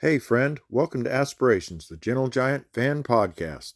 Hey, friend, welcome to Aspirations, the Gentle Giant fan podcast.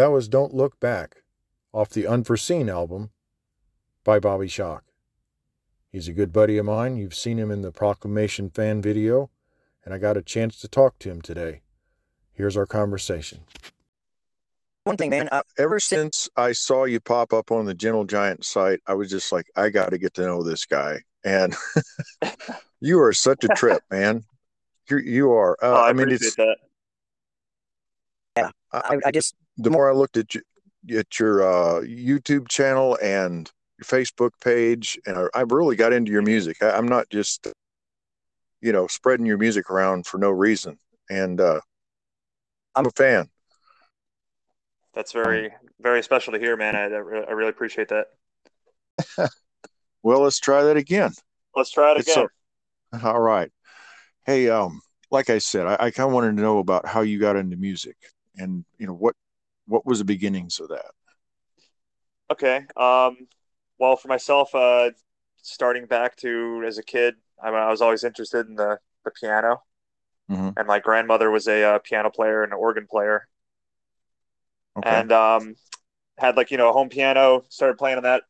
That was Don't Look Back off the Unforeseen album by Bobby Shock. He's a good buddy of mine. You've seen him in the Proclamation fan video, and I got a chance to talk to him today. Here's our conversation. one thing, man. Uh, Ever since I saw you pop up on the Gentle Giant site, I was just like, I got to get to know this guy. And you are such a trip, man. You you are. Uh, Oh, I, I mean, appreciate it's that. I, I, I just the more I looked at you, at your uh, YouTube channel and your Facebook page, and I, I really got into your music. I, I'm not just, you know, spreading your music around for no reason. And uh, I'm a fan. That's very, very special to hear, man. I, I really appreciate that. Well, let's try that again. Let's try it again. All right. Hey, um, like I said, I, I kind of wanted to know about how you got into music, and you know what what was the beginnings of that. Okay. Um, well, for myself, uh, starting back to as a kid, I, I was always interested in the, the piano, Mhm. and my grandmother was a uh, piano player and an organ player, Okay. and um, had like you know a home piano. Started playing on that.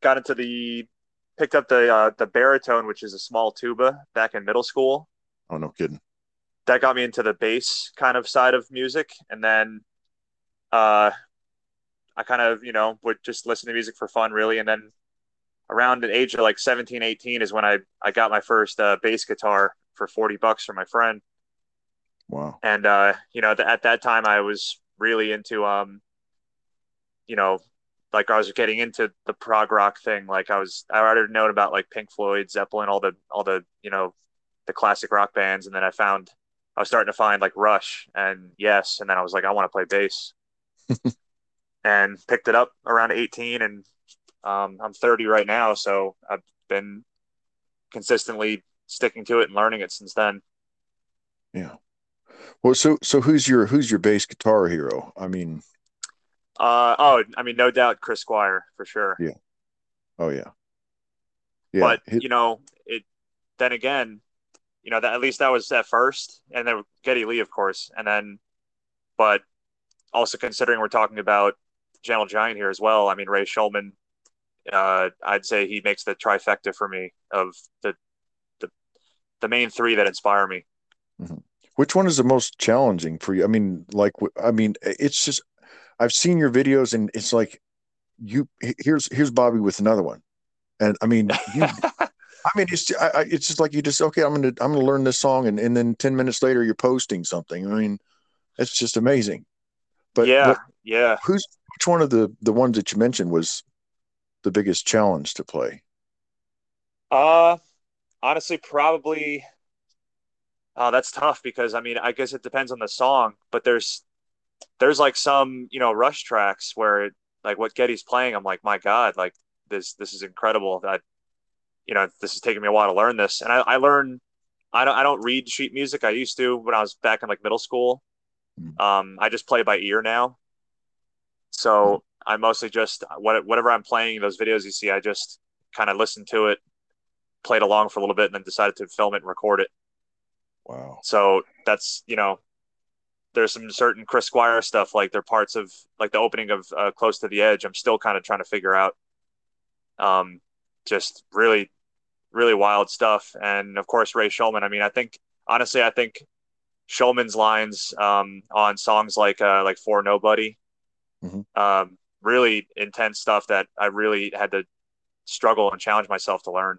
Got into the picked up the uh, the baritone, which is a small tuba, back in middle school. oh no, kidding. that got me into the bass kind of side of music and then uh i kind of you know would just listen to music for fun really. And then around the age of like 17 18 is when i i got my first uh, bass guitar for 40 bucks from my friend. Wow. and uh you know th- at that time i was really into um you know like i was getting into the prog rock thing. Like i was i already known about like pink floyd zeppelin all the all the you know the classic rock bands. And then i found i was starting to find like rush and yes. And then i was like i want to play bass and picked it up around 18 and um, i'm 30 right now so i've been consistently sticking to it and learning it since then Yeah. Well, so so who's your who's your bass guitar hero? I mean, uh, oh i mean no doubt chris squire for sure yeah oh yeah, yeah. but Hit- you know it then again you know that at least that was at first and then geddy lee of course and then but also considering we're talking about gentle giant here as well i mean ray shulman uh, i'd say he makes the trifecta for me of the the, the main three that inspire me Which one is the most challenging for you? I mean, like, I mean, it's just I've seen your videos, and it's like you here's here's Bobby with another one, and I mean, you, I mean, it's I, I, it's just like you just okay, I'm gonna I'm gonna learn this song, and and then ten minutes later you're posting something. I mean, it's just amazing. But yeah but yeah who's which one of the the ones that you mentioned was the biggest challenge to play? Uh, honestly, probably. Oh, that's tough because I mean, I guess it depends on the song, but there's there's like some you know rush tracks where it, like what Geddy's playing, I'm like, my God, like this this is incredible. That you know this is taking me a while to learn this, and I, I learn. I don't I don't read sheet music. I used to when I was back in like middle school. Mm. Um, I just play by ear now. So I mostly just what whatever I'm playing those videos you see, I just kind of listen to it, played along for a little bit, and then decided to film it and record it. Wow. So that's you know, there's some certain Chris Squire stuff like there are parts of like the opening of uh, Close to the Edge. I'm still kind of trying to figure out. Um, just really, really wild stuff, and of course Ray Shulman. I mean, I think honestly, I think Shulman's lines um, on songs like uh, like For Nobody, Mhm. um, really intense stuff that I really had to struggle and challenge myself to learn.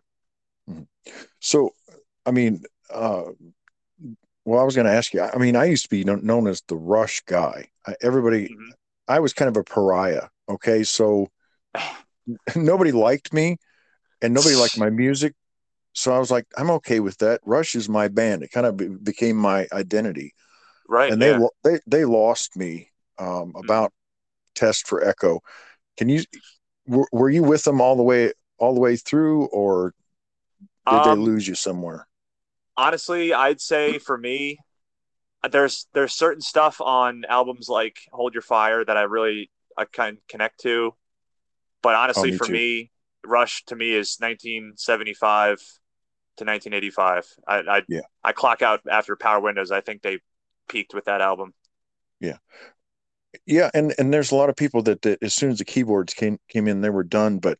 So, I mean, uh, well, I was going to ask you. I mean, I used to be known, as the Rush guy. I, everybody, Mhm. I was kind of a pariah. Okay, so nobody liked me and nobody liked my music. So I was like, I'm okay with that. Rush is my band. It kind of be- became my identity. Right. and they yeah. they they lost me um, about test for echo can you were, were you with them all the way all the way through or did they Um, lose you somewhere honestly, I'd say for me, there's there's certain stuff on albums like Hold Your Fire that I really I kind of connect to, but honestly, Oh, me for too. me, Rush to me is 1975 to 1985. I I, Yeah. I clock out after Power Windows. I think they peaked with that album. yeah Yeah, and and there's a lot of people that, that as soon as the keyboards came came in they were done but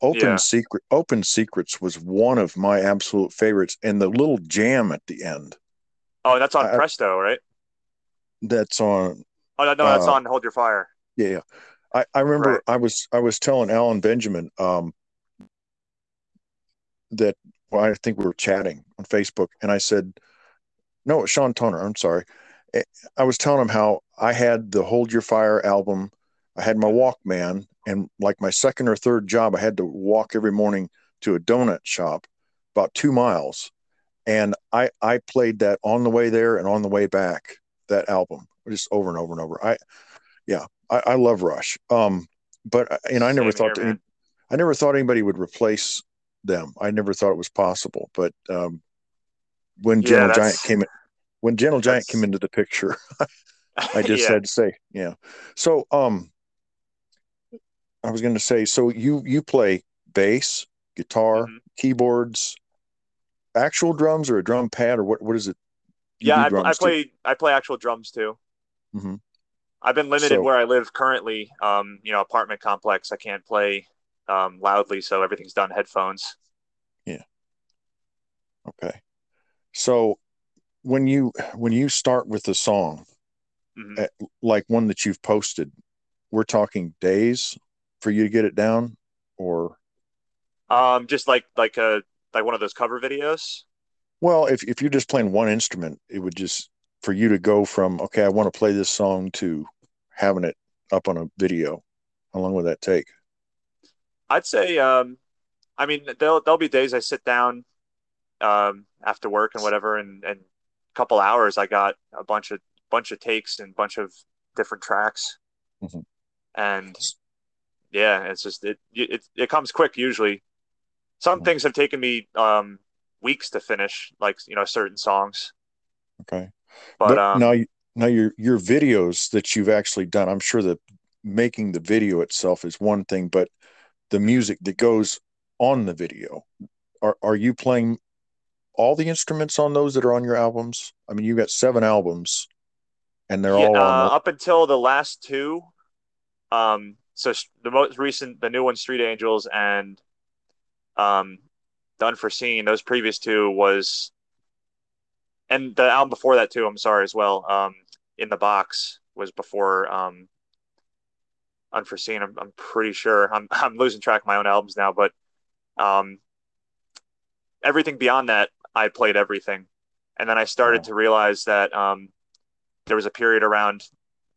open Yeah. secret open secrets was one of my absolute favorites and the little jam at the end Oh, that's on I- Presto, right? that's on Oh no, no, that's Uh, on Hold Your Fire. Yeah, yeah. I, I remember Right. I was I was telling Alan Benjamin um that well, I think we were chatting on Facebook and I said no, it's Sean Toner, I'm sorry. Eh, I was telling him how I had the Hold Your Fire album, I had my Walkman, and like my second or third job, I had to walk every morning to a donut shop about two miles. And I I played that on the way there and on the way back, that album, just over and over and over. I yeah, I, I love Rush. Um, but and I never Same thought here, any. I never thought anybody would replace them. I never thought it was possible. But um, when Yeah, Giant came in, when Gentle Giant came into the picture, I just yeah. had to say, yeah. So um, I was going to say, so you you play bass, guitar, Mhm. keyboards, actual drums, or a drum pad, or what? What is it? You yeah, I, I drums too? play I play actual drums too. Mhm. I've been limited So- where I live currently. Um, you know, apartment complex. I can't play um, loudly, so everything's done headphones. Yeah. Okay. So when you when you start with a song, Mhm. eh, like one that you've posted, we're talking days for you to get it down, or Um, just like like a like one of those cover videos. well, if if you're just playing one instrument, it would just for you to go from okay, I want to play this song to having it up on a video. How long would that take? I'd say, um, I mean, there'll there'll be days I sit down um, after work and whatever, and and a couple hours I got a bunch of bunch of takes and bunch of different tracks, Mhm. and yeah, it's just it it it comes quick usually. Some Mhm. things have taken me um, weeks to finish, like you know certain songs, Okay. but, um, now, you- now your your videos that you've actually done, I'm sure that making the video itself is one thing, but the music that goes on the video, are are you playing all the instruments on those that are on your albums? I mean, you got seven albums, and they're yeah, all uh, on. up until the last two. Um, so the most recent, the new one, Street Angels, and um, the Unforeseen. Those previous two was, and the album before that too. I'm sorry as well. Um, in the box was before um, Unforeseen. I'm, I'm pretty sure. I'm I'm losing track of my own albums now, but um, everything beyond that, I played everything, and then I started Wow. to realize that um, there was a period around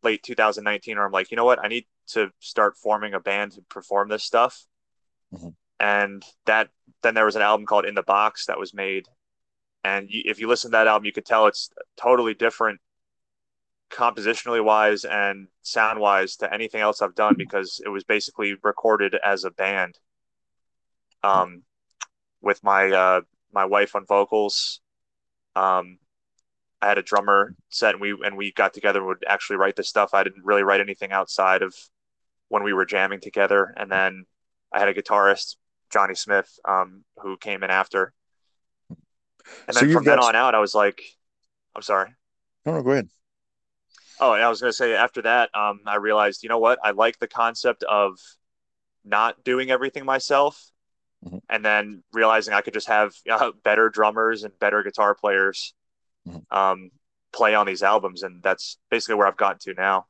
late 2019 where I'm like, you know what, I need to start forming a band to perform this stuff. Mhm. And that then there was an album called In the Box that was made, and you, if you listen to that album, you could tell it's totally different compositionally wise and sound wise to anything else I've done because it was basically recorded as a band. Um, with my uh, my wife on vocals. Um, I had a drummer set, and we and we got together and would actually write this stuff. I didn't really write anything outside of when we were jamming together, and then I had a guitarist, Johnny Smith, um, who came in after. And So then from then on out, I was like, I'm sorry. No, no, go ahead. Oh, and I was going to say after that, um, I realized, you know what? I like the concept of not doing everything myself, Mhm. and then realizing I could just have uh, better drummers and better guitar players Mhm. um, play on these albums, and that's basically where I've gotten to now.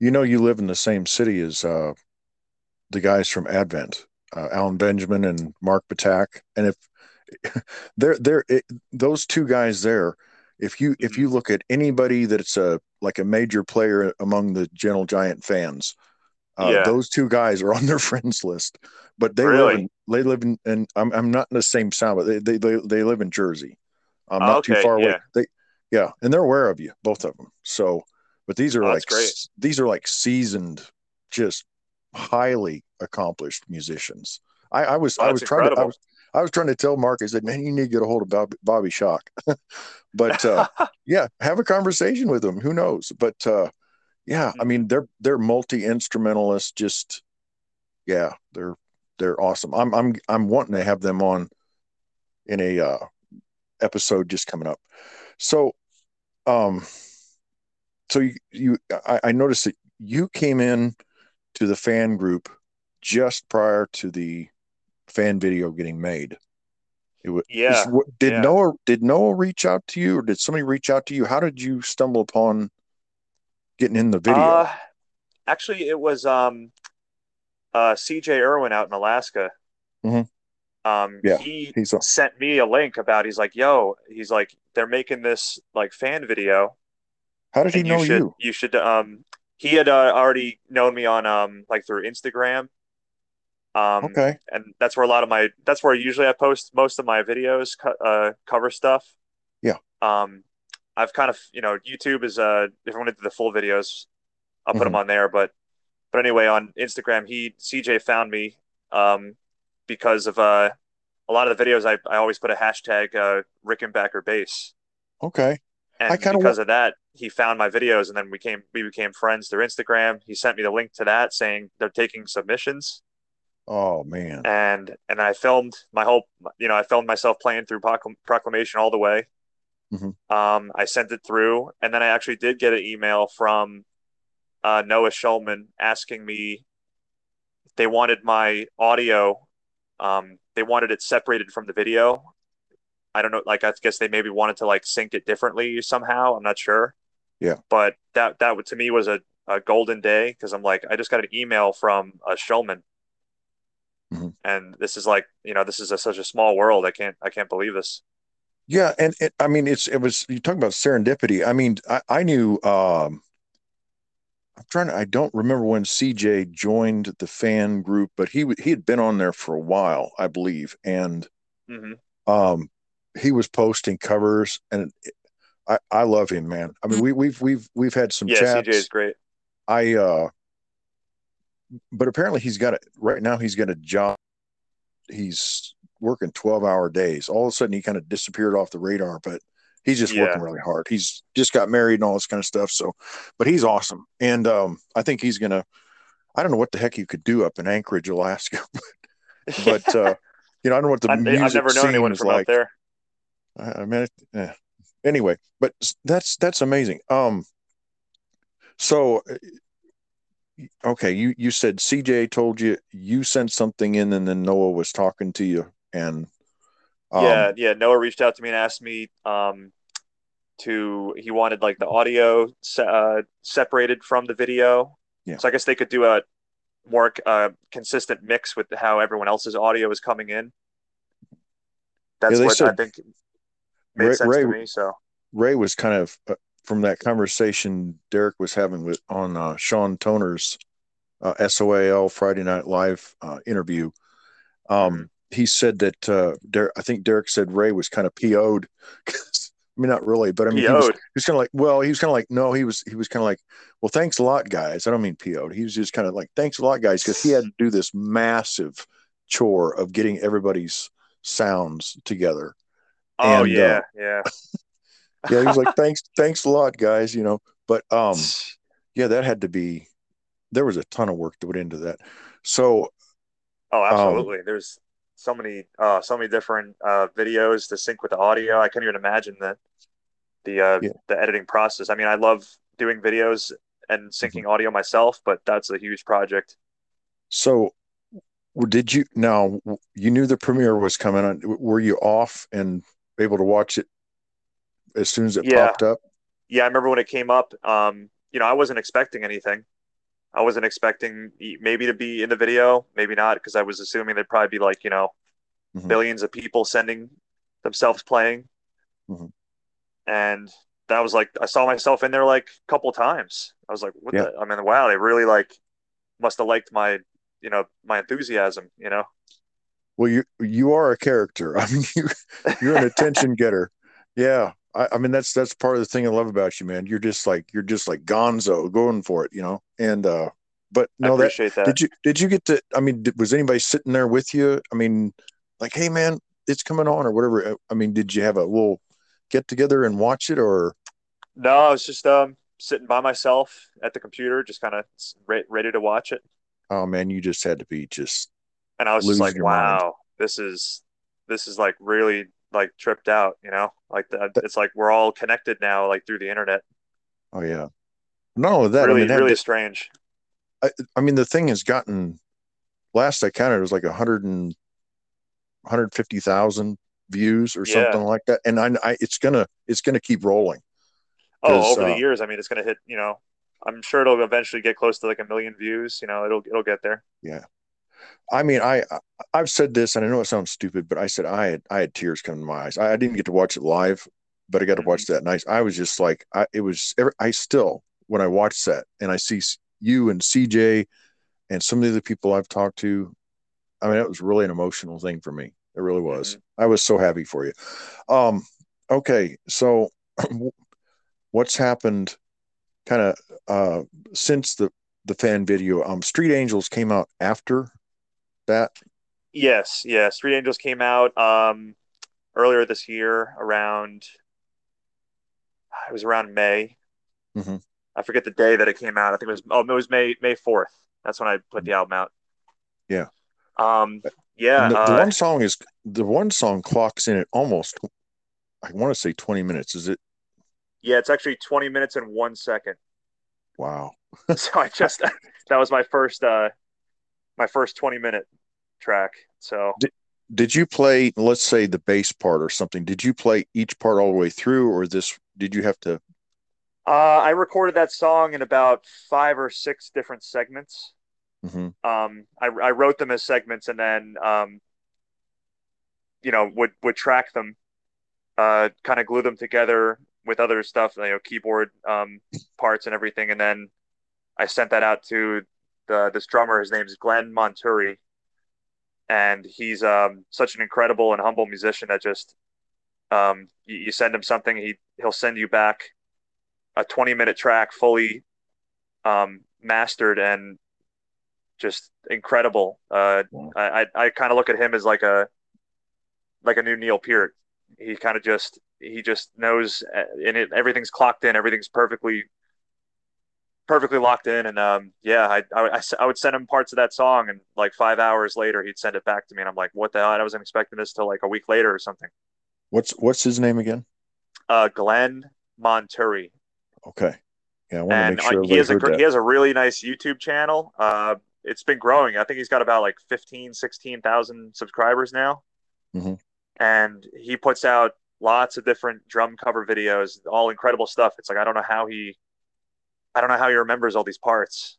You know, you live in the same city as uh, the guys from Advent, uh, Alan Benjamin and Mark Batak, and if they're they're it, those two guys there, if you if Mhm. you look at anybody that's a like a major player among the Gentle Giant fans, Uh, Yeah. Those two guys are on their friends list, but they live in, they live in, and I'm, I'm not in the same sound, but they, they, they, they live in Jersey. I'm not too Okay, far away. yeah. They, yeah. And they're aware of you, both of them. So, but these are Oh, like, these are like seasoned, just highly accomplished musicians. I, I was, Oh, I was trying to, I was, I was trying to tell Mark, I said, man, you need to get a hold of Bob, Bobby Shock. but, uh, yeah, have a conversation with them. Who knows? But, uh, yeah, I mean, they're, they're multi instrumentalists. Just, yeah, they're, they're awesome. I'm, I'm, I'm wanting to have them on in a, uh, episode just coming up. So, um, so you, you, I, I noticed that you came in to the fan group just prior to the fan video getting made. It was, Yeah, did yeah. Noah, did Noah reach out to you or did somebody reach out to you? How did you stumble upon getting in the video? Uh, actually, it was um, uh, CJ Irwin out in Alaska. Mhm. Um, Yeah, he a- sent me a link about. He's like, "Yo," he's like, "They're making this like fan video, How did he know you should you? you should um." He had uh, already known me on um like through Instagram. Um, Okay. and that's where a lot of my that's where usually I post most of my videos, uh, cover stuff. Yeah. Um, I've kind of you know YouTube is uh if I want to do the full videos, I'll put Mhm. them on there. But but anyway, on Instagram, he CJ found me um because of uh a lot of the videos I I always put a hashtag uh Rickenbacker bass. Okay. And I kinda because of that, he found my videos, and then we came we became friends through Instagram. He sent me the link to that, saying they're taking submissions Oh man. and and I filmed my whole you know I filmed myself playing through Proclamation all the way. Mhm. Um, I sent it through, and then I actually did get an email from uh, Noah Shulman asking me if they wanted my audio. Um, they wanted it separated from the video. I don't know, like I guess they maybe wanted to like sync it differently somehow. I'm not sure. Yeah. But that that to me was a, a golden day because I'm like I just got an email from a Shulman Mhm. and this is like you know this is a, such a small world i can't i can't believe this Yeah, and it, I mean, it's it was you talk about serendipity. I mean, I, I knew. Um, I'm trying to. I don't remember when CJ joined the fan group, but he he had been on there for a while, I believe, and hmm um, he was posting covers, and it, I I love him, man. I mean, we we've we've we've had some yeah chats. cj is great I uh, but apparently he's got a right now. He's got a job. He's working 12 hour days. All of a sudden, he kind of disappeared off the radar, but he's just Yeah. working really hard. He's just got married and all this kind of stuff. So, but he's awesome. And um, I think he's going to, I don't know what the heck you could do up in Anchorage, Alaska, but, uh, you know, I don't know what the I, music i've never known scene anyone is from like. out there I I mean, it- eh. anyway, but that's that's amazing. Um, so okay, you you said CJ told you you sent something in, and then Noah was talking to you, and um, yeah yeah noah reached out to me and asked me um to he wanted like the audio uh, separated from the video. Yeah. so i guess they could do a more uh, consistent mix with how everyone else's audio is coming in. That's Yeah, what i think made Ray- sense Ray- to me so. Ray was kind of uh, from that conversation Derek was having with on uh, Sean Toner's uh, SOAL Friday Night Live uh, interview. Um. He said that uh, Derek, I think Derek said Ray was kind of PO'd. I mean, not really, but I mean, he was, PO'd. he was kind of like, well, he was kind of like, no, he was, he was kind of like, well, thanks a lot, guys. I don't mean PO'd. He was just kind of like, thanks a lot, guys, because he had to do this massive chore of getting everybody's sounds together. oh And, yeah uh, yeah Yeah, he was like, thanks, thanks a lot, guys. You know, but um, yeah, that had to be. There was a ton of work that went into that. So Oh, Um, absolutely. There's so many, uh, so many different uh, videos to sync with the audio. I can't even imagine that the uh, Yeah. the editing process. I mean, I love doing videos and syncing audio myself, but that's a huge project. So, did you now? You knew the premiere was coming on. Were you off and able to watch it as soon as it Yeah. popped up? Yeah, I remember when it came up. Um, you know, I wasn't expecting anything. I wasn't expecting maybe to be in the video, maybe not, because I was assuming there'd probably be like you know Mhm. billions of people sending themselves playing, Mhm. and that was like I saw myself in there like a couple times. I was like, what Yeah. the? I mean, wow, they really like must have liked my you know my enthusiasm. You know. Well, you you are a character. I mean, you you're an attention getter. Yeah, I, I mean that's that's part of the thing I love about you, man. You're just like you're just like Gonzo, going for it, you know. And uh, but no, that appreciate that. did you did you get to? I mean, did, was anybody sitting there with you? I mean, like, hey, man, it's coming on or whatever. I mean, did you have a little get together and watch it or? No, I was just um sitting by myself at the computer, just kind of re- ready to watch it, Oh man, you just had to be just and I was just like, your mind. wow, this is this is like really like tripped out. You know, like the, it's like we're all connected now, like through the internet. oh yeah. no, that, really, I mean, really had- strange. I, I mean, the thing has gotten. Last I counted, it was like a hundred and hundred fifty thousand views or Yeah. something like that, and I, I, it's gonna, it's gonna keep rolling. Oh, over uh, the years, I mean, it's gonna hit. You know, I'm sure it'll eventually get close to like a million views. You know, it'll it'll get there. I mean, I, I've said this, and I know it sounds stupid, but I said I had, I had tears come to my eyes. I, I didn't get to watch it live, but I got to watch that night. I was just like, I, it was. every- I still, when I watch that, and I see you and CJ, and some of the other people I've talked to, I mean, it was really an emotional thing for me. It really was. I was so happy for you. Um, okay, so what's happened, kind of, uh, since the the fan video? Um, Street Angels came out after that. Yes, yeah. Street Angels came out um earlier this year around it was around May. Mhm. I forget the day that it came out. I think it was oh it was May May 4th. That's when I put the album out. Yeah. Um yeah, the, the uh, one song is the one song clocks in at almost I want to say 20 minutes. Is it? yeah, it's actually 20 minutes and 1 second. Wow. So I just that was my first uh my first 20 minute track. So Did you play, let's say, the bass part or something? Did you play each part all the way through, or this? Did you have to? uh I recorded that song in about 5 or 6 different segments. Mhm. um, I, I wrote them as segments and then um, you know would would track them uh, kind of glue them together with other stuff you know keyboard um, parts and everything and then I sent that out to the this drummer his name's Glenn Monturi and he's um, such an incredible and humble musician that just um, you, you send him something he he'll send you back a 20 minute track fully um, mastered and just incredible. Uh. I I, I kind of look at him as like a like a new Neil Peart. He kind of just he just knows, uh, and it everything's clocked in, everything's perfectly perfectly locked in, and um yeah, I, I, I, would send him parts of that song, and like five hours later, he'd send it back to me, and I'm like, what the hell? I wasn't expecting this till like a week later or something. What's what's his name again? Uh, Glenn Monturi. Okay. Yeah, I want to make sure uh, he has a that. he has a really nice YouTube channel. Uh, it's been growing. I think he's got about like 15, 16,000 subscribers now. Mhm. And he puts out lots of different drum cover videos, all incredible stuff. It's like I don't know how he I don't know how he remembers all these parts,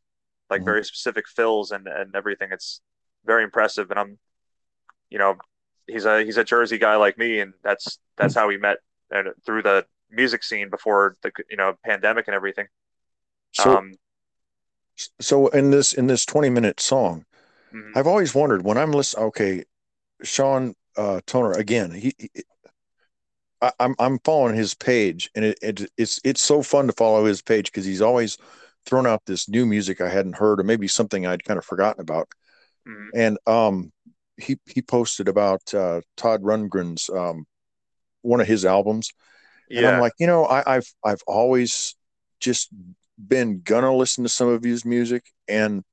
like Mhm. very specific fills and and everything. It's very impressive and I'm you know, he's a he's a Jersey guy like me and that's that's how we met and through the music scene before the you know pandemic and everything. So, um so in this in this 20 minute song, mhm. I've always wondered when I'm listening. Okay, Sean uh, Toner again. He, he I, I'm I'm following his page, and it, it it's it's so fun to follow his page because he's always thrown out this new music I hadn't heard, or maybe something I'd kind of forgotten about. Mhm. And um, he he posted about uh, Todd Rundgren's um, one of his albums, and I'm like, you know, I, I've I've always just been gonna listen to some of his music, and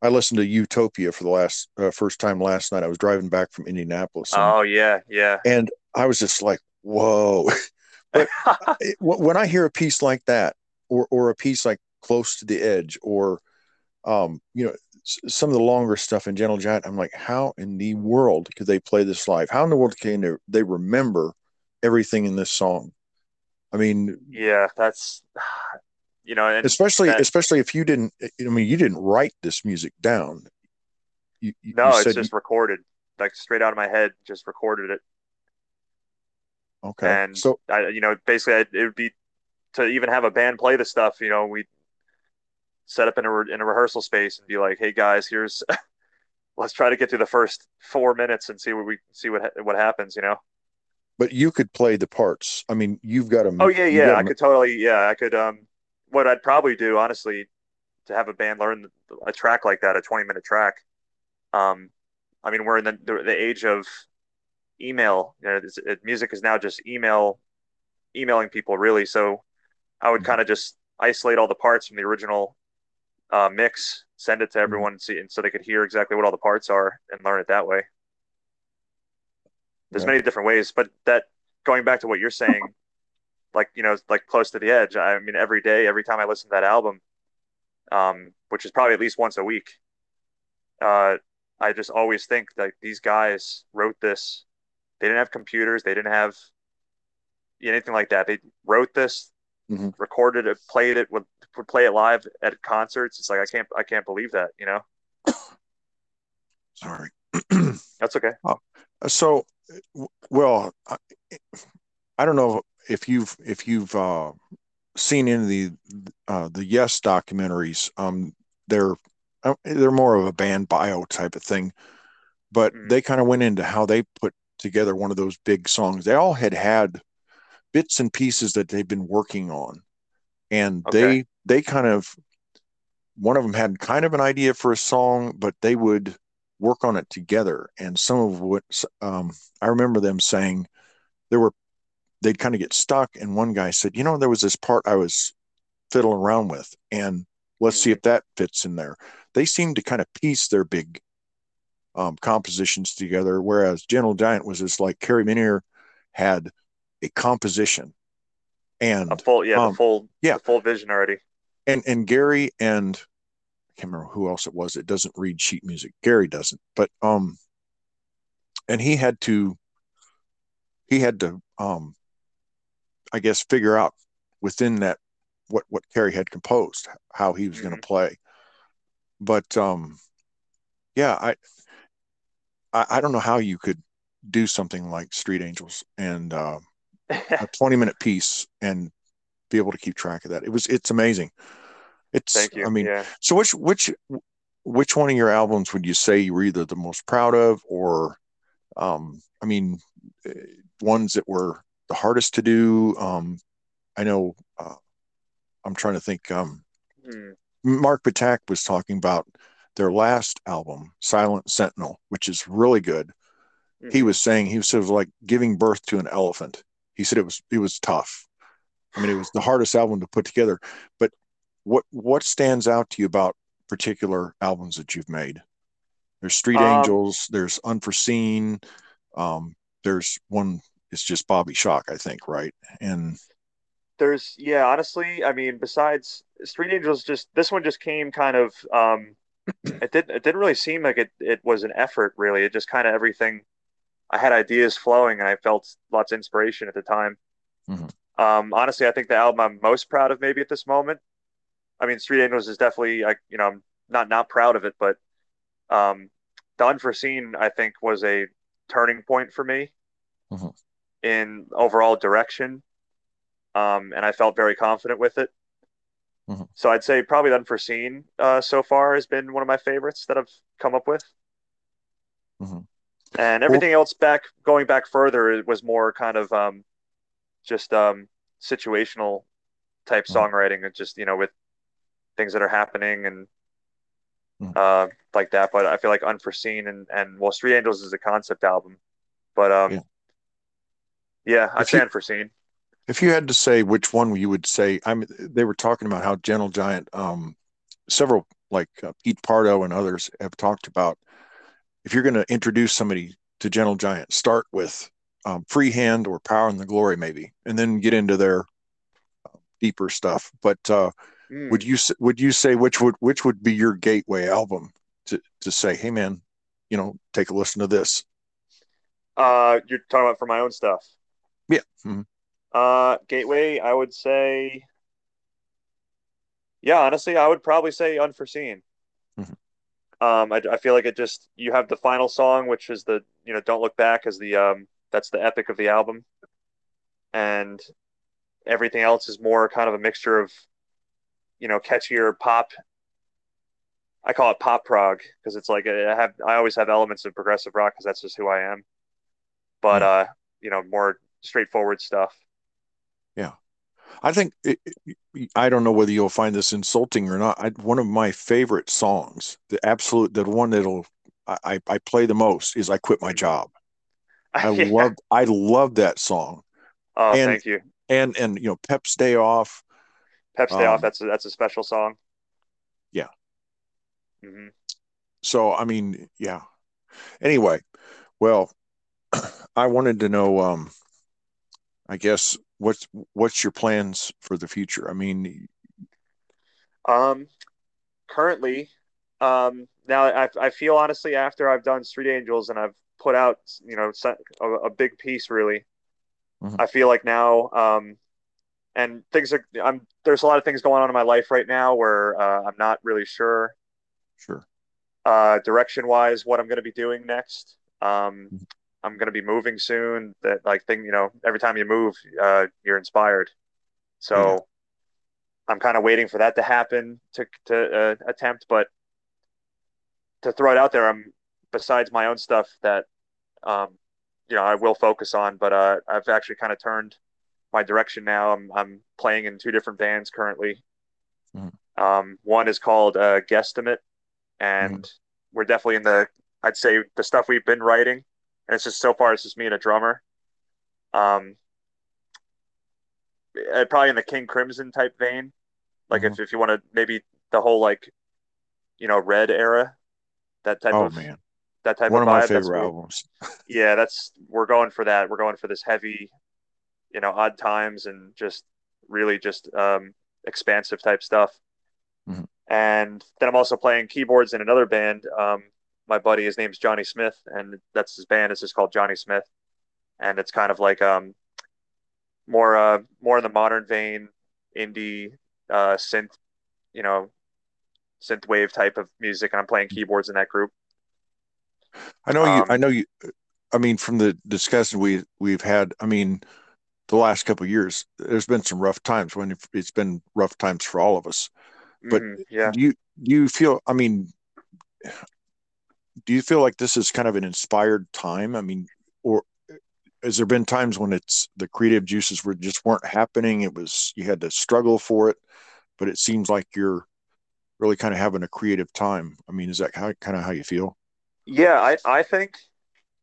I listened to Utopia for the last uh, first time last night. I was driving back from Indianapolis, and, oh yeah, yeah. and I was just like, whoa. It- when I hear a piece like that, or or a piece like Close to the Edge, or um, you know, some of the longer stuff in Gentle Giant, I'm like, how in the world could they play this live? How in the world can they, they remember everything in this song? I mean, yeah, that's you know, and especially that- especially if you didn't. I mean, you didn't write this music down. You, you, no, you it's just recorded, like straight out of my head, just recorded it. Okay. and so I, you know, basically, I, it would be to even have a band play the stuff. You know, we set up in a re- in a rehearsal space and be like, "Hey guys, here's let's try to get through the first four minutes and see what we see what ha- what happens." You know? But you could play the parts. I mean, you've got to. Oh yeah, yeah. I could totally. Yeah, I could. Um, what I'd probably do, honestly, to have a band learn a track like that, a twenty minute track. Um, I mean, we're in the the, the age of email. You know, it, music is now just email, emailing people really. So I would Mhm. kind of just isolate all the parts from the original uh, mix, send it to everyone, and see, and so they could hear exactly what all the parts are and learn it that way. There's Yeah. many different ways, but that going back to what you're saying, like you know, like close to the edge. I mean, every day, every time I listen to that album, um, which is probably at least once a week, uh, I just always think that these guys wrote this. They didn't have computers. They didn't have anything like that. They wrote this, Mhm. recorded it, played it, would, would play it live at concerts. It's like I can't, I can't believe that. You know, Sorry. that's okay. so, well, I, I don't know if you've if you've uh, seen any of the uh, the Yes documentaries. Um, they're uh, they're more of a band bio type of thing, but Mhm. they kind of went into how they put together one of those big songs. They all had had bits and pieces that they've been working on, and Okay. they they kind of one of them had kind of an idea for a song, but they would work on it together. And some of what um, I remember them saying, there were they'd kind of get stuck, and one guy said, "You know, there was this part I was fiddling around with, and let's see if that fits in there." They seemed to kind of piece their big um, compositions together, whereas Gentle Giant was just like Kerry Minnear had a composition, and A full, yeah, Um, the full, yeah. the full vision already. and and Gary and I can't remember who else it was. It doesn't read sheet music. Gary doesn't, but um, and he had to he had to um, I guess figure out within that what what Carrie had composed how he was going to play. But um, yeah, I, I I don't know how you could do something like Street Angels and uh, a 20 minute piece and be able to keep track of that. It was it's amazing. It's Thank you. I mean, yeah. so which which which one of your albums would you say you were either the most proud of or um I mean eh, ones that were the hardest to do um I know uh, I'm trying to think um Hmm. Mark Patak was talking about their last album Silent Sentinel which is really good he Mhm. was saying he was sort of like giving birth to an elephant. He said it was it was tough. I mean, it was the hardest album to put together. But what what stands out to you about particular albums that you've made? There's Street Um, Angels. There's Unforeseen. Um, there's one. It's just Bobby Shock, I think, right? And There's yeah, honestly, I mean, besides Street Angels, just this one just came kind of um it didn't it didn't really seem like it it was an effort really. It just kind of everything I had ideas flowing and I felt lots of inspiration at the time. Mhm. Um honestly, I think the album I'm most proud of maybe at this moment. I mean, Street Angels is definitely like, you know, I'm not not proud of it, but um The Unforeseen I think was a turning point for me Mhm. in overall direction. Um, and I felt very confident with it. Mhm. So I'd say probably Unforeseen uh, so far has been one of my favorites that I've come up with. Mhm. And everything else back going back further it was more kind of um, just um, situational type Mhm. songwriting and just you know with things that are happening and Mhm. uh, like that. But I feel like Unforeseen and and well, Street Angels is a concept album, but um, Yeah. yeah, I'd If say you- Unforeseen. If you had to say which one you would say, I mean, they were talking about how Gentle Giant, um, several like uh, Pete Pardo and others have talked about if you're going to introduce somebody to Gentle Giant, start with um, Free Hand or Power and the Glory, maybe, and then get into their uh, deeper stuff. But uh, Mm. would you would you say which would which would be your gateway album to to say, hey man, you know, take a listen to this? Uh, you're talking about for my own stuff. Yeah. Mhm. Uh, Gateway, I would say, yeah, honestly, I would probably say Unforeseen. Mhm. Um, I, I feel like it just you have the final song, which is the you know Don't Look Back, as the um that's the epic of the album, and everything else is more kind of a mixture of you know catchier pop I call it pop prog because it's like I have I always have elements of progressive rock because that's just who I am. But uh, you know, more straightforward stuff. Yeah i think it, I don't know whether you'll find this insulting or not. I, one of my favorite songs, the absolute, the one that'll I, I play the most is "I Quit My Job." I Yeah. love I love that song, Oh, and- thank you. and and you know Pep's Day Off. Pep's Day Off. um, That's a, that's a special song. Yeah. hmm So I mean, yeah. Anyway, well, I wanted to know. Um, I guess what's what's your plans for the future? I mean, Um, currently, um, now I, I feel honestly after I've done Street Angels and I've put out, you know, a, a big piece really, Mhm. I feel like now, um, and things are, I'm, there's a lot of things going on in my life right now where, uh, I'm not really sure, sure. uh, direction wise, what I'm going to be doing next. Um, Mhm. I'm going to be moving soon that like thing, you know, every time you move, uh, you're inspired. So Yeah. I'm kind of waiting for that to happen to to uh, attempt, but to throw it out there, I'm besides my own stuff that um, you know I will focus on, but uh, I've actually kind of turned my direction now. I'm I'm playing in two different bands currently. Mhm. Um, one is called uh, Guesstimate, and we're definitely in the I'd say the stuff we've been writing, and it's just so far it's just me and a drummer. Um, uh, probably in the King Crimson type vein. Like Mhm. if, if you want to maybe the whole like you know red era, that type Oh of man, that type one of of my vibe. Favorite what- albums. yeah, that's we're going for that. We're going for this heavy, you know, odd times and just really just um, expansive type stuff. Mhm. And then I'm also playing keyboards in another band. Um, my buddy, his name's Johnny Smith, and that's his band. It's just called Johnny Smith, and it's kind of like um, more uh, more in the modern vein, indie uh, synth, you know, synth wave type of music. And I'm playing keyboards in that group. I know you. Um, I know you. I mean, from the discussion we we've had, I mean, the last couple of years, there's been some rough times when it's been rough times for all of us. But Mhm, yeah. You you feel? I mean, do you feel like this is kind of an inspired time? I mean, or has there been times when it's the creative juices were just weren't happening? It was you had to struggle for it, but it seems like you're really kind of having a creative time. I mean, is that how, kind of how you feel? Yeah, I, I think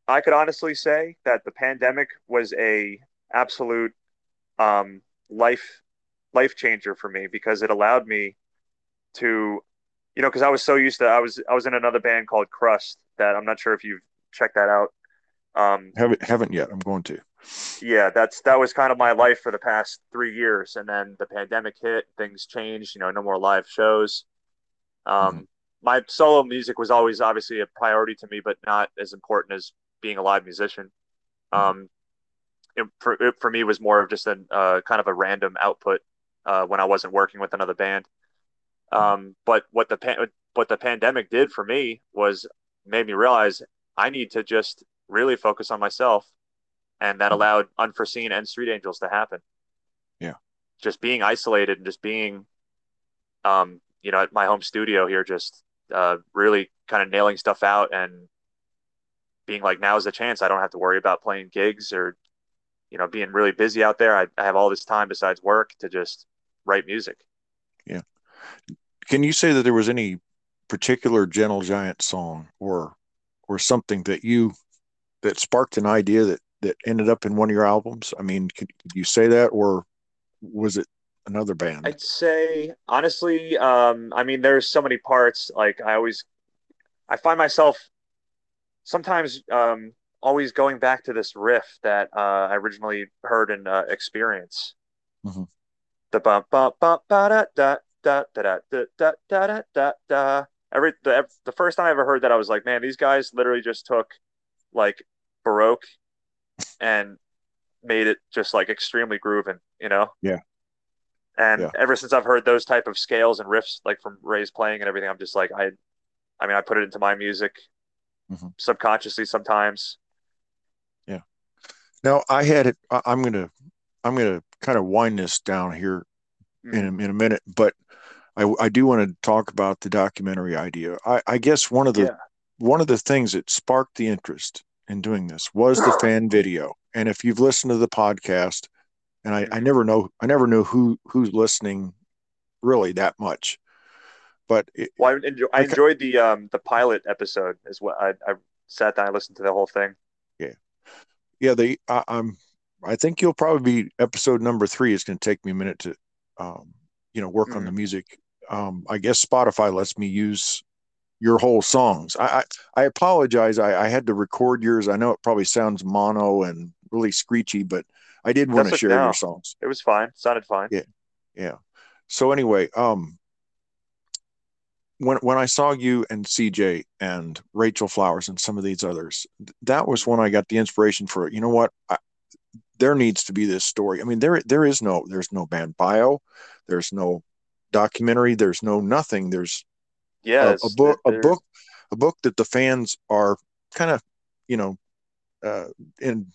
I could honestly say that the pandemic was a absolute um, life life changer for me because it allowed me to, you know, because I was so used to I was I was in another band called Crust that I'm not sure if you've checked that out. Um, Haven't haven't yet. I'm going to. yeah, that's that was kind of my life for the past three years, and then the pandemic hit, things changed. You know, no more live shows. Um, My solo music was always obviously a priority to me, but not as important as being a live musician. Um, it, for it, for me was more of just a uh, kind of a random output uh, when I wasn't working with another band. Um, but what the pan- what the pandemic did for me was made me realize I need to just really focus on myself and that Mhm. allowed unforeseen and street angels to happen Yeah. just being isolated and just being um you know at my home studio here just uh really kind of nailing stuff out and being like now's the chance i don't have to worry about playing gigs or you know being really busy out there i, I have all this time besides work to just write music Can you say that there was any particular Gentle Giant song or or something that you that sparked an idea that that ended up in one of your albums? I mean, could, could you say that, or was it another band? I'd say honestly, um, I mean, there's so many parts. Like I always, I find myself sometimes um, always going back to this riff that uh, I originally heard in uh, Experience. Mhm. The bump bump bump ba da da da da da da da da da da. Every the the first time I ever heard that, I was like, man, these guys literally just took like Baroque and made it just like extremely grooving, you know? Yeah. And Yeah. ever since I've heard those type of scales and riffs, like from Ray's playing and everything, I'm just like, I, I mean, I put it into my music Mhm. subconsciously sometimes. Yeah. Now, I had it. I, I'm gonna I'm gonna kind of wind this down here in a, in a minute, but I, I do want to talk about the documentary idea. I, I guess one of the Yeah. one of the things that sparked the interest in doing this was the fan video. And if you've listened to the podcast, and I, I never know, I never knew who who's listening really that much, but it, Well, I, enjoy, I enjoyed the um the pilot episode as well. I, I sat down, I listened to the whole thing. yeah, they, I, I'm, I think you'll probably be episode number three. It's going to take me a minute to, um, you know, work on the music. Um, I guess Spotify lets me use your whole songs. I, I, I apologize. I, I had to record yours. I know it probably sounds mono and really screechy, but I did want to share okay. your songs. It was fine. Sounded fine. Yeah. Yeah. So anyway, um, when when I saw you and CJ and Rachel Flowers and some of these others, that was when I got the inspiration for it. you know what I, there needs to be this story. I mean there there is no there's no band bio, there's no documentary, there's no nothing. There's Yeah, a, a book a book a book that the fans are kind of you know uh, in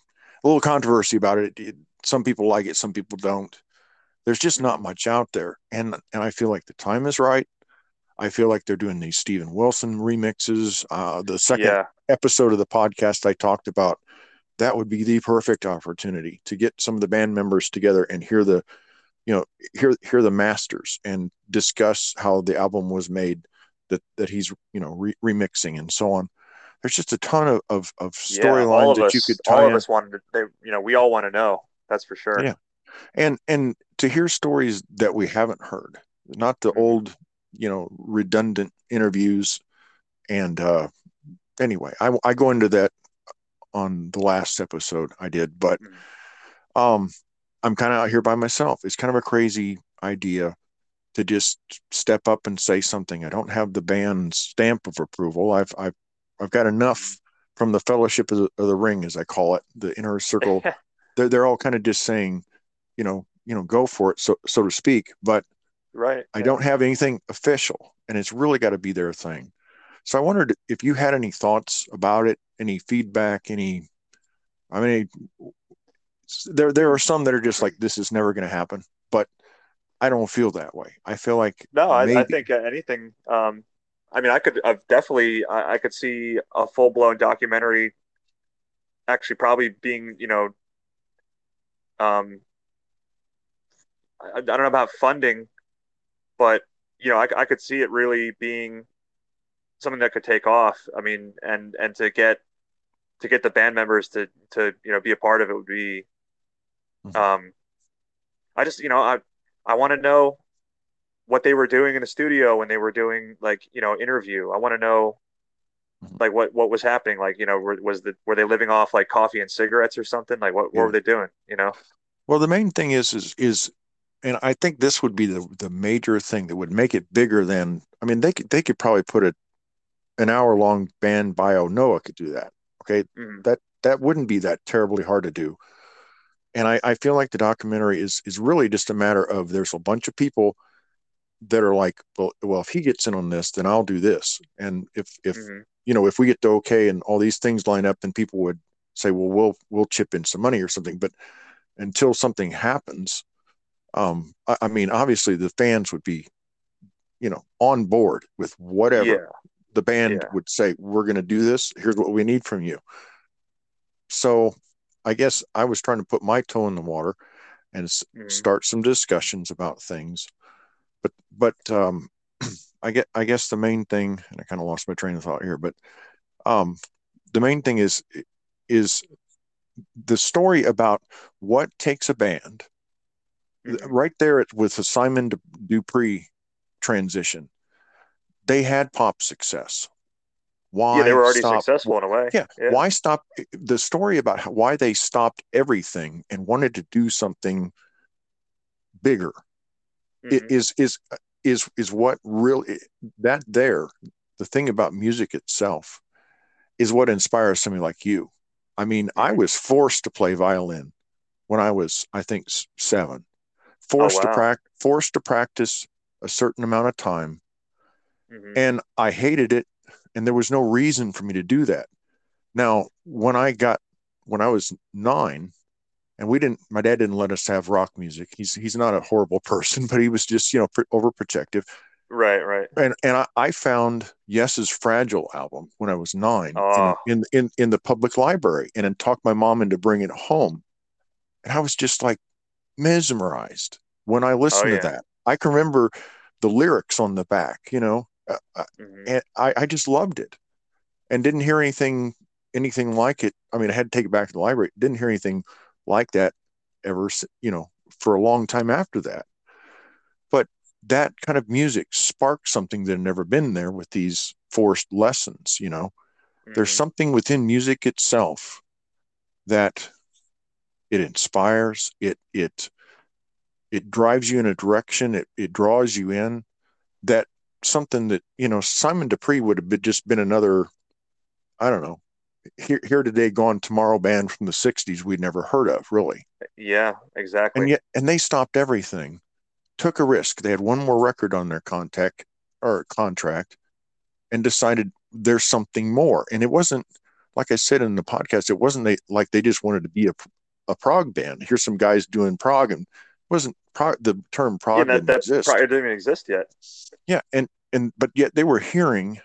a little controversy about it. It- Some people like it, some people don't. There's just not much out there, and and I feel like the time is right. I feel like they're doing these Steven Wilson remixes. Uh, the second Yeah, episode of the podcast I talked about, that would be the perfect opportunity to get some of the band members together and hear the, you know, hear hear the masters and discuss how the album was made, that that he's you know re- remixing and so on. There's just a ton of of, of storylines of that us, you could all of in, us wanted. To, they, you know, we all want to know. That's for sure. Yeah. and and to hear stories that we haven't heard, not the Mhm. old, you know, redundant interviews. And uh, anyway, I I go into that on the last episode I did, but Mhm. um, I'm kind of out here by myself. It's kind of a crazy idea to just step up and say something. I don't have the band's stamp of approval. I've I've I've got enough from the Fellowship of the, of the Ring, as I call it, the inner circle. they're they're all kind of just saying, you know, you know, go for it, so so to speak. But right. I yeah. don't have anything official, and it's really got to be their thing. So I wondered if you had any thoughts about it, any feedback, any. I mean, there there are some that are just like this is never going to happen, but I don't feel that way. I feel like No, I, I think anything. Um, I mean, I could. I've definitely. I, I could see a full blown documentary. Actually, probably being. You know. Um. I, I don't know about funding, but you know, I, I could see it really being something that could take off. I mean, and and to get to get the band members to to you know be a part of it would be. Mhm. Um. I just you know I I want to know what they were doing in the studio when they were doing like you know interview i want to know Mhm. like what what was happening like you know were, was the were they living off like coffee and cigarettes or something like what, what Yeah. were they doing you know Well, the main thing is is is, and I think this would be the the major thing that would make it bigger than. I mean, they could they could probably put a an hour long band bio. Noah could do that. Okay, Mhm. that wouldn't be that terribly hard to do. And I, I feel like the documentary is is really just a matter of there's a bunch of people that are like, well, well, if he gets in on this, then I'll do this. And if if Mhm. you know if we get to okay and all these things line up, then people would say, well, we'll we'll chip in some money or something. But until something happens, um, I, I mean, obviously the fans would be, you know, on board with whatever yeah the band Yeah. would say, "We're going to do this. Here's what we need from you." So, I guess I was trying to put my toe in the water and s- Mhm. start some discussions about things. But, but um, I get, I guess the main thing, and I kind of lost my train of thought here, but um, the main thing is is the story about what takes a band Mhm. right there at- with the Simon Dupree transition. They had pop success. Why yeah they were already stop- successful in a way Yeah. Why stop the story about how, why they stopped everything and wanted to do something bigger i- Mhm. is is is is what really that there the thing about music itself is what inspires somebody like you. I mean, I Mhm. was forced to play violin when I was I think 7. Forced to wow. practice forced to practice a certain amount of time Mhm. and I hated it, and there was no reason for me to do that. Now, when I got when I was nine, and we didn't, my dad didn't let us have rock music. He's he's not a horrible person, but he was just you know pr- overprotective. Right, right. and and I, I found Yes's Fragile album when I was nine Oh. in, in in the public library, and then talked my mom into bringing it home, and I was just like mesmerized when I listened Oh, yeah. to that. I can remember the lyrics on the back, you know, uh, uh, Mhm. and I I just loved it, and didn't hear anything anything like it. I mean, I had to take it back to the library. Didn't hear anything like that ever, you know, for a long time after that. But that kind of music sparked something that had never been there with these forced lessons, you know. There's Mhm. something within music itself that it inspires, it it it drives you in a direction, it it draws you in that something that, you know, Simon Dupree would have been just been another, I don't know, here here today, gone tomorrow band from the 60s we'd never heard of, really. Yeah, exactly. And yet and they stopped everything, took a risk. They had one more record on their contact or contract and decided there's something more. And it wasn't like I said in the podcast, it wasn't they like they just wanted to be a a prog band. Here's some guys doing prog and wasn't the term prog yeah, that, didn't exist. probably didn't even exist yet. Yeah, and and but yet they were hearing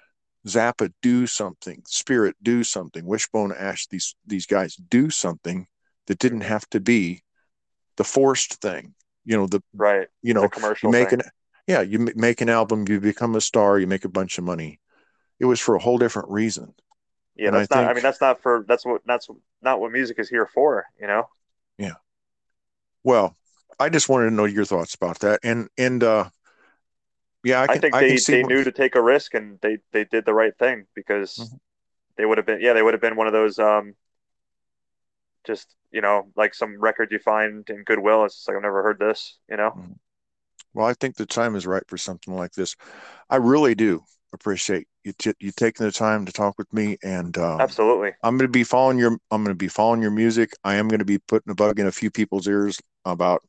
Zappa do something, Spirit do something, Wishbone Ash, these these guys do something that didn't have to be the forced thing. You know, the Right. you The know, you commercial make thing. an yeah, you make an album, you become a star, you make a bunch of money. It was for a whole different reason. Yeah, and I that's not. I mean, that's not for. That's what. That's not what music is here for. You know. Yeah. Well, I just wanted to know your thoughts about that, and and uh, yeah, I I, think I they can they what- knew to take a risk and they they did the right thing because Mhm. they would have been. Yeah, they would have been one of those. Um. Just you know, like some record you find in Goodwill. It's like I've never heard this. You know. Well, I think the time is right for something like this. I really do appreciate you t- you taking the time to talk with me, and um, Absolutely. I'm going to be following your I'm going to be following your music. I am going to be putting a bug in a few people's ears about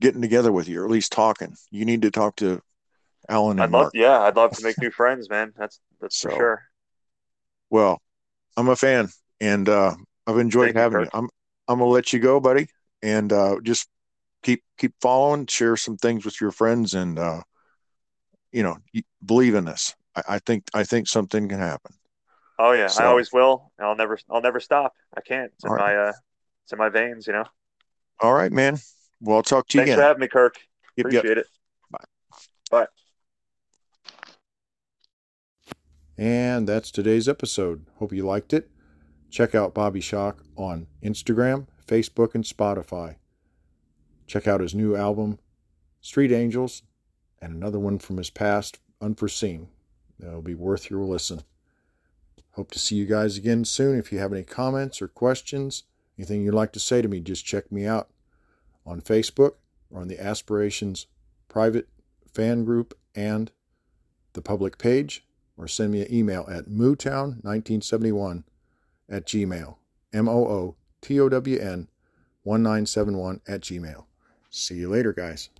getting together with you, or at least talking. You need to talk to Alan and I'd love. Mark. Yeah, I'd love to make new friends, man. That's that's for sure. Well, I'm a fan, and uh, I've enjoyed Thank having you. I'm I'm gonna let you go, buddy, and uh, just keep keep following, share some things with your friends, and uh, you know, believe in this. I, I think I think something can happen. Oh yeah, So- I always will. I'll never. I'll never stop. I can't. It's in right. my. Uh, it's in my veins. You know. All right, man. Well, I'll talk to you Thanks again. for having me, Kirk. Yep, yep. Appreciate it. Bye. Bye. And that's today's episode. Hope you liked it. Check out Bobby Shock on Instagram, Facebook, and Spotify. Check out his new album, Street Angels, and another one from his past, Unforeseen. That'll be worth your listen. Hope to see you guys again soon. If you have any comments or questions, anything you'd like to say to me, just check me out on Facebook or on the Aspirations private fan group and the public page or send me an email at mootown1971 at gmail. M O O T O W N 1971 at gmail. See you later, guys.